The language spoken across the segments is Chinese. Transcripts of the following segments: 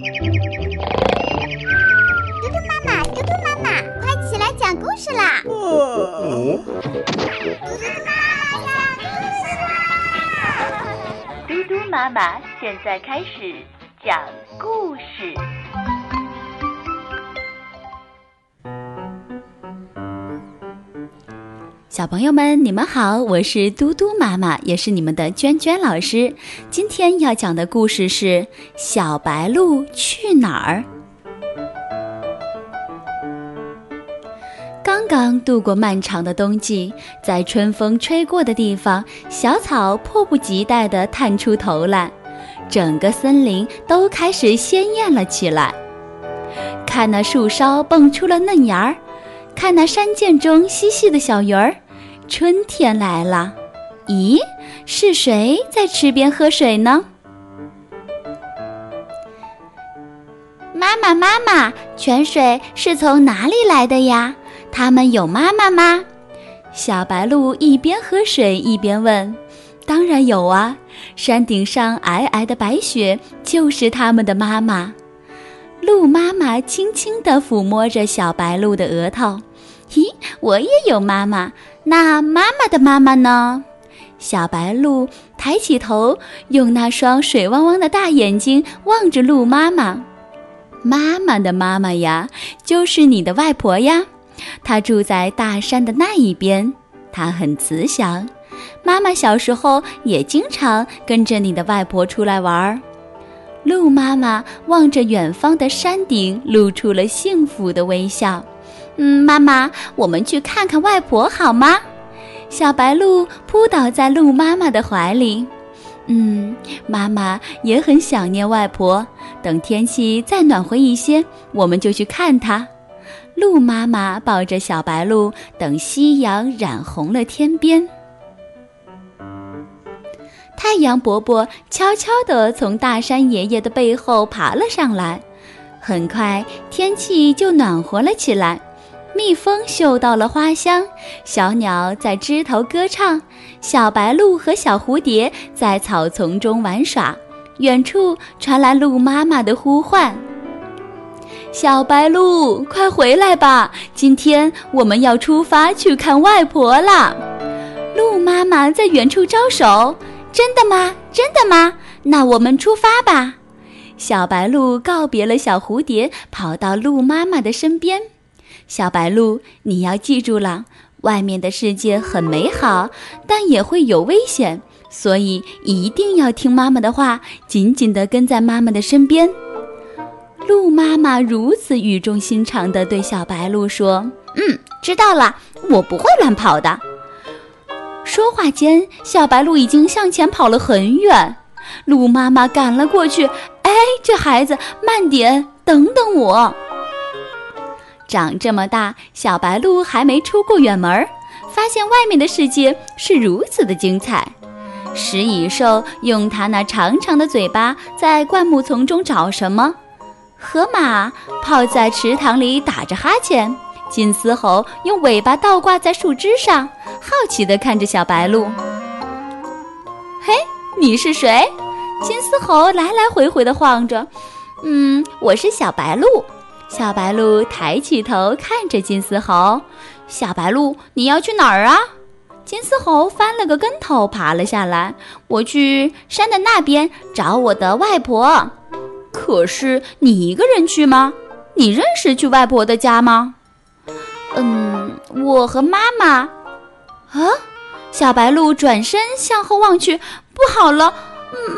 嘟嘟妈妈，嘟嘟妈妈，快起来讲故事啦！嘟嘟妈妈讲故事啦！嘟嘟妈妈现在开始讲故事。小朋友们，你们好，我是嘟嘟妈妈，也是你们的娟娟老师。今天要讲的故事是《小白鹿去哪儿》。刚刚度过漫长的冬季，在春风吹过的地方，小草迫不及待地探出头来，整个森林都开始鲜艳了起来。看那树梢蹦出了嫩芽儿。看那山涧中嬉戏的小鱼儿，春天来了。咦，是谁在池边喝水呢？妈妈，妈妈，泉水是从哪里来的呀？它们有妈妈吗？小白鹿一边喝水一边问：“当然有啊，山顶上皑皑的白雪就是它们的妈妈。”鹿妈妈轻轻地抚摸着小白鹿的额头，“咦，我也有妈妈。那妈妈的妈妈呢？”小白鹿抬起头，用那双水汪汪的大眼睛望着鹿妈妈。“妈妈的妈妈呀，就是你的外婆呀。她住在大山的那一边，她很慈祥。妈妈小时候也经常跟着你的外婆出来玩儿。”鹿妈妈望着远方的山顶，露出了幸福的微笑。嗯，妈妈，我们去看看外婆好吗？小白鹿扑倒在鹿妈妈的怀里。嗯，妈妈也很想念外婆。等天气再暖和一些，我们就去看她。鹿妈妈抱着小白鹿，等夕阳染红了天边。太阳伯伯悄悄地从大山爷爷的背后爬了上来，很快天气就暖和了起来。蜜蜂嗅到了花香，小鸟在枝头歌唱，小白鹿和小蝴蝶在草丛中玩耍。远处传来鹿妈妈的呼唤：“小白鹿，快回来吧！今天我们要出发去看外婆啦！”鹿妈妈在远处招手。真的吗？真的吗？那我们出发吧。小白鹿告别了小蝴蝶，跑到鹿妈妈的身边。小白鹿，你要记住了，外面的世界很美好，但也会有危险，所以一定要听妈妈的话，紧紧地跟在妈妈的身边。鹿妈妈如此语重心长地对小白鹿说：“嗯，知道了，我不会乱跑的。”说话间，小白鹿已经向前跑了很远。鹿妈妈赶了过去：“哎，这孩子，慢点，等等我！”长这么大，小白鹿还没出过远门，发现外面的世界是如此的精彩。食蚁兽用它那长长的嘴巴在灌木丛中找什么？河马泡在池塘里打着哈欠。金丝猴用尾巴倒挂在树枝上，好奇地看着小白鹿。嘿，你是谁？金丝猴来来回回地晃着。嗯，我是小白鹿。小白鹿抬起头看着金丝猴。小白鹿，你要去哪儿啊？金丝猴翻了个跟头爬了下来。我去山的那边找我的外婆。可是你一个人去吗？你认识去外婆的家吗？嗯，我和妈妈。啊！小白鹿转身向后望去，不好了，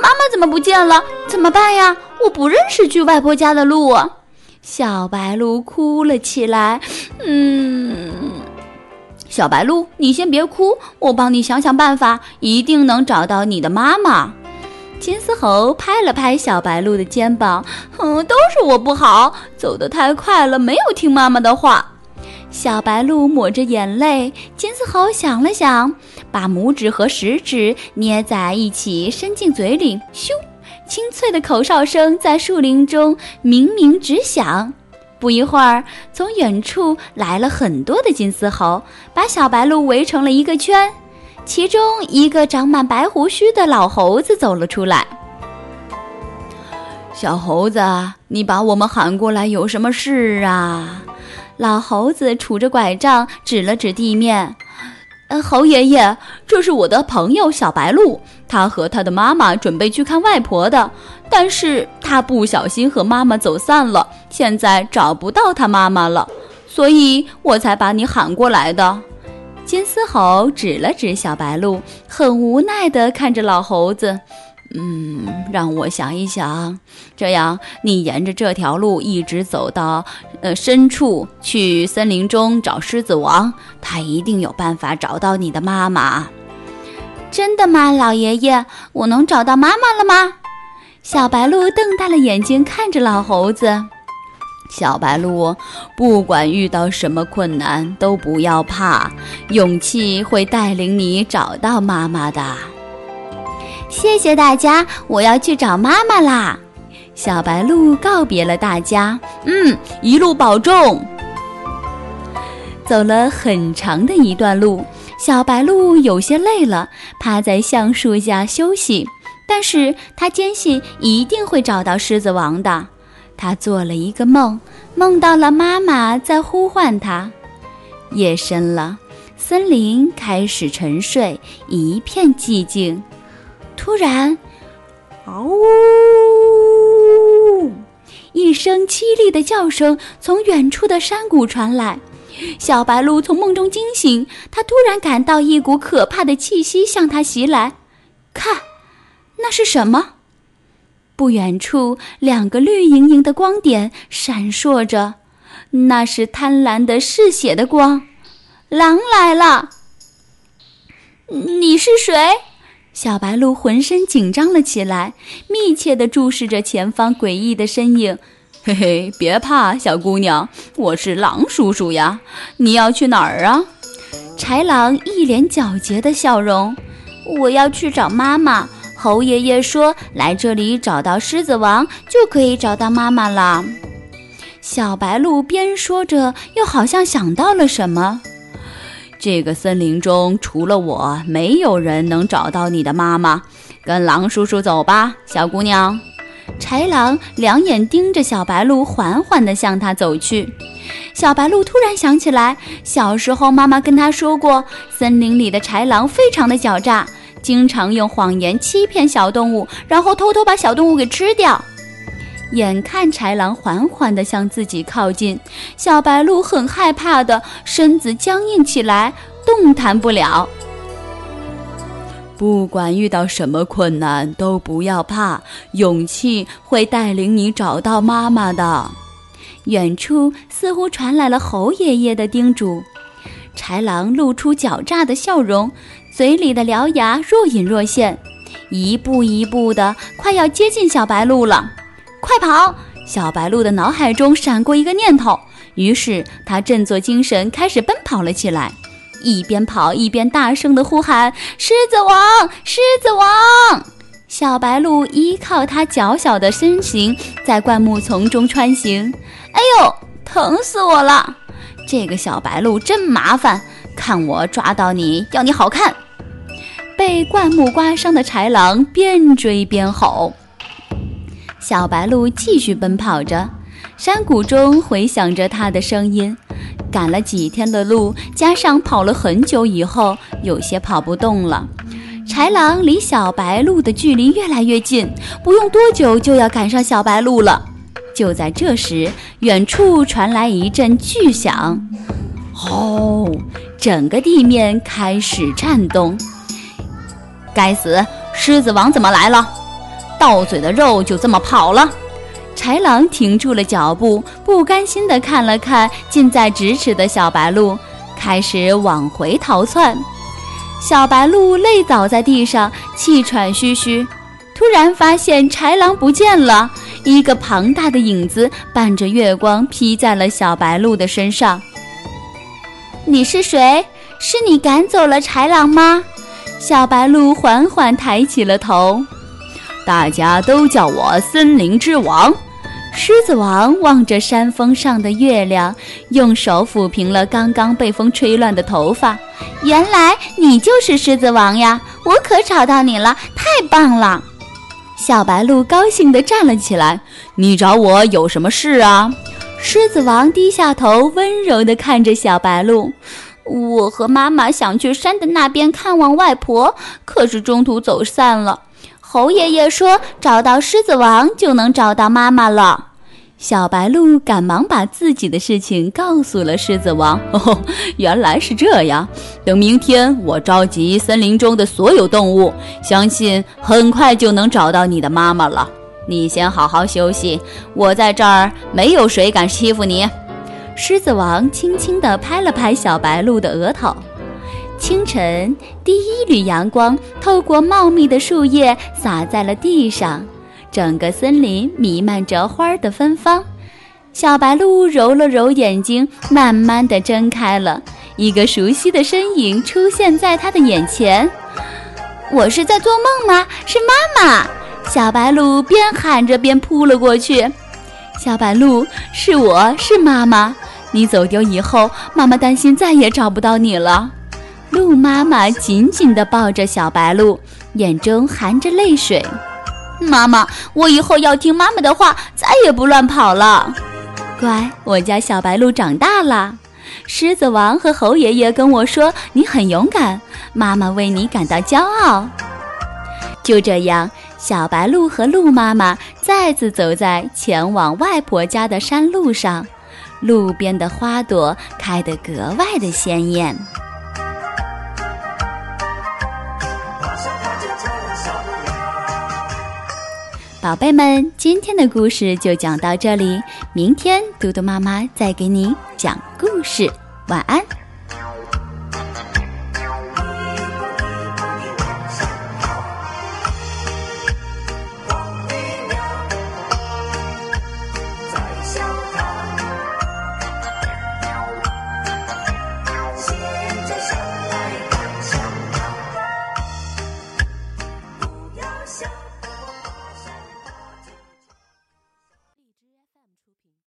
妈妈怎么不见了？怎么办呀？我不认识去外婆家的路。小白鹿哭了起来。嗯，小白鹿，你先别哭，我帮你想想办法，一定能找到你的妈妈。金丝猴拍了拍小白鹿的肩膀，嗯，都是我不好，走得太快了，没有听妈妈的话。小白鹿抹着眼泪，金丝猴想了想，把拇指和食指捏在一起，伸进嘴里，咻！清脆的口哨声在树林中鸣鸣直响。不一会儿，从远处来了很多的金丝猴，把小白鹿围成了一个圈。其中一个长满白胡须的老猴子走了出来。小猴子，你把我们喊过来有什么事啊？老猴子杵着拐杖指了指地面。猴爷爷，这是我的朋友小白鹿，他和他的妈妈准备去看外婆的，但是他不小心和妈妈走散了，现在找不到他妈妈了，所以我才把你喊过来的。金丝猴指了指小白鹿，很无奈地看着老猴子。嗯，让我想一想。这样，你沿着这条路一直走到呃深处去森林中找狮子王，他一定有办法找到你的妈妈。真的吗，老爷爷？我能找到妈妈了吗？小白鹿瞪大了眼睛看着老猴子。小白鹿，不管遇到什么困难，都不要怕，勇气会带领你找到妈妈的。谢谢大家，我要去找妈妈啦！小白鹿告别了大家，嗯，一路保重。走了很长的一段路，小白鹿有些累了，趴在橡树下休息。但是他坚信一定会找到狮子王的。他做了一个梦，梦到了妈妈在呼唤他。夜深了，森林开始沉睡，一片寂静。突然，嗷呜！一声凄厉的叫声从远处的山谷传来。小白鹿从梦中惊醒，它突然感到一股可怕的气息向它袭来。看，那是什么？不远处，两个绿莹莹的光点闪烁着，那是贪婪的嗜血的光。狼来了！你是谁？小白鹿浑身紧张了起来，密切地注视着前方诡异的身影。嘿嘿，别怕，小姑娘，我是狼叔叔呀。你要去哪儿啊？豺狼一脸狡黠的笑容。我要去找妈妈。猴爷爷说，来这里找到狮子王，就可以找到妈妈了。小白鹿边说着，又好像想到了什么。这个森林中除了我，没有人能找到你的妈妈。跟狼叔叔走吧，小姑娘。豺狼两眼盯着小白鹿，缓缓地向他走去。小白鹿突然想起来，小时候妈妈跟他说过，森林里的豺狼非常的狡诈，经常用谎言欺骗小动物，然后偷偷把小动物给吃掉。眼看豺狼缓缓地向自己靠近，小白鹿很害怕的身子僵硬起来，动弹不了。不管遇到什么困难，都不要怕，勇气会带领你找到妈妈的。远处似乎传来了猴爷爷的叮嘱。豺狼露出狡诈的笑容，嘴里的獠牙若隐若现，一步一步的，快要接近小白鹿了。快跑！小白鹿的脑海中闪过一个念头，于是他振作精神，开始奔跑了起来。一边跑一边大声地呼喊：“狮子王，狮子王！”小白鹿依靠它娇小的身形在灌木丛中穿行。哎呦，疼死我了！这个小白鹿真麻烦，看我抓到你，要你好看！被灌木刮伤的豺狼边追边吼。小白鹿继续奔跑着，山谷中回响着它的声音。赶了几天的路，加上跑了很久以后，有些跑不动了。豺狼离小白鹿的距离越来越近，不用多久就要赶上小白鹿了。就在这时，远处传来一阵巨响，哦，整个地面开始颤动。该死，狮子王怎么来了？到嘴的肉就这么跑了，豺狼停住了脚步，不甘心地看了看近在咫尺的小白鹿，开始往回逃窜。小白鹿累倒在地上，气喘吁吁。突然发现豺狼不见了，一个庞大的影子伴着月光披在了小白鹿的身上。你是谁？是你赶走了豺狼吗？小白鹿缓缓抬起了头。大家都叫我森林之王。狮子王望着山峰上的月亮，用手抚平了刚刚被风吹乱的头发。原来你就是狮子王呀！我可找到你了，太棒了！小白鹿高兴地站了起来：“你找我有什么事啊？”狮子王低下头，温柔地看着小白鹿：“我和妈妈想去山的那边看望外婆，可是中途走散了。猴爷爷说，找到狮子王就能找到妈妈了。”小白鹿赶忙把自己的事情告诉了狮子王。哦，原来是这样。等明天我召集森林中的所有动物，相信很快就能找到你的妈妈了。你先好好休息，我在这儿，没有谁敢欺负你。狮子王轻轻地拍了拍小白鹿的额头。清晨，第一缕阳光透过茂密的树叶洒在了地上。整个森林弥漫着花的芬芳，小白鹿揉了揉眼睛，慢慢地睁开了。一个熟悉的身影出现在他的眼前。我是在做梦吗？是妈妈！小白鹿边喊着边扑了过去。小白鹿，是我是妈妈。你走丢以后，妈妈担心再也找不到你了。鹿妈妈紧紧地抱着小白鹿，眼中含着泪水。妈妈，我以后要听妈妈的话，再也不乱跑了。乖，我家小白鹿长大了。狮子王和猴爷爷跟我说你很勇敢，妈妈为你感到骄傲。就这样，小白鹿和鹿妈妈再次走在前往外婆家的山路上，路边的花朵开得格外的鲜艳。宝贝们，今天的故事就讲到这里，明天嘟嘟妈妈再给你讲故事，晚安。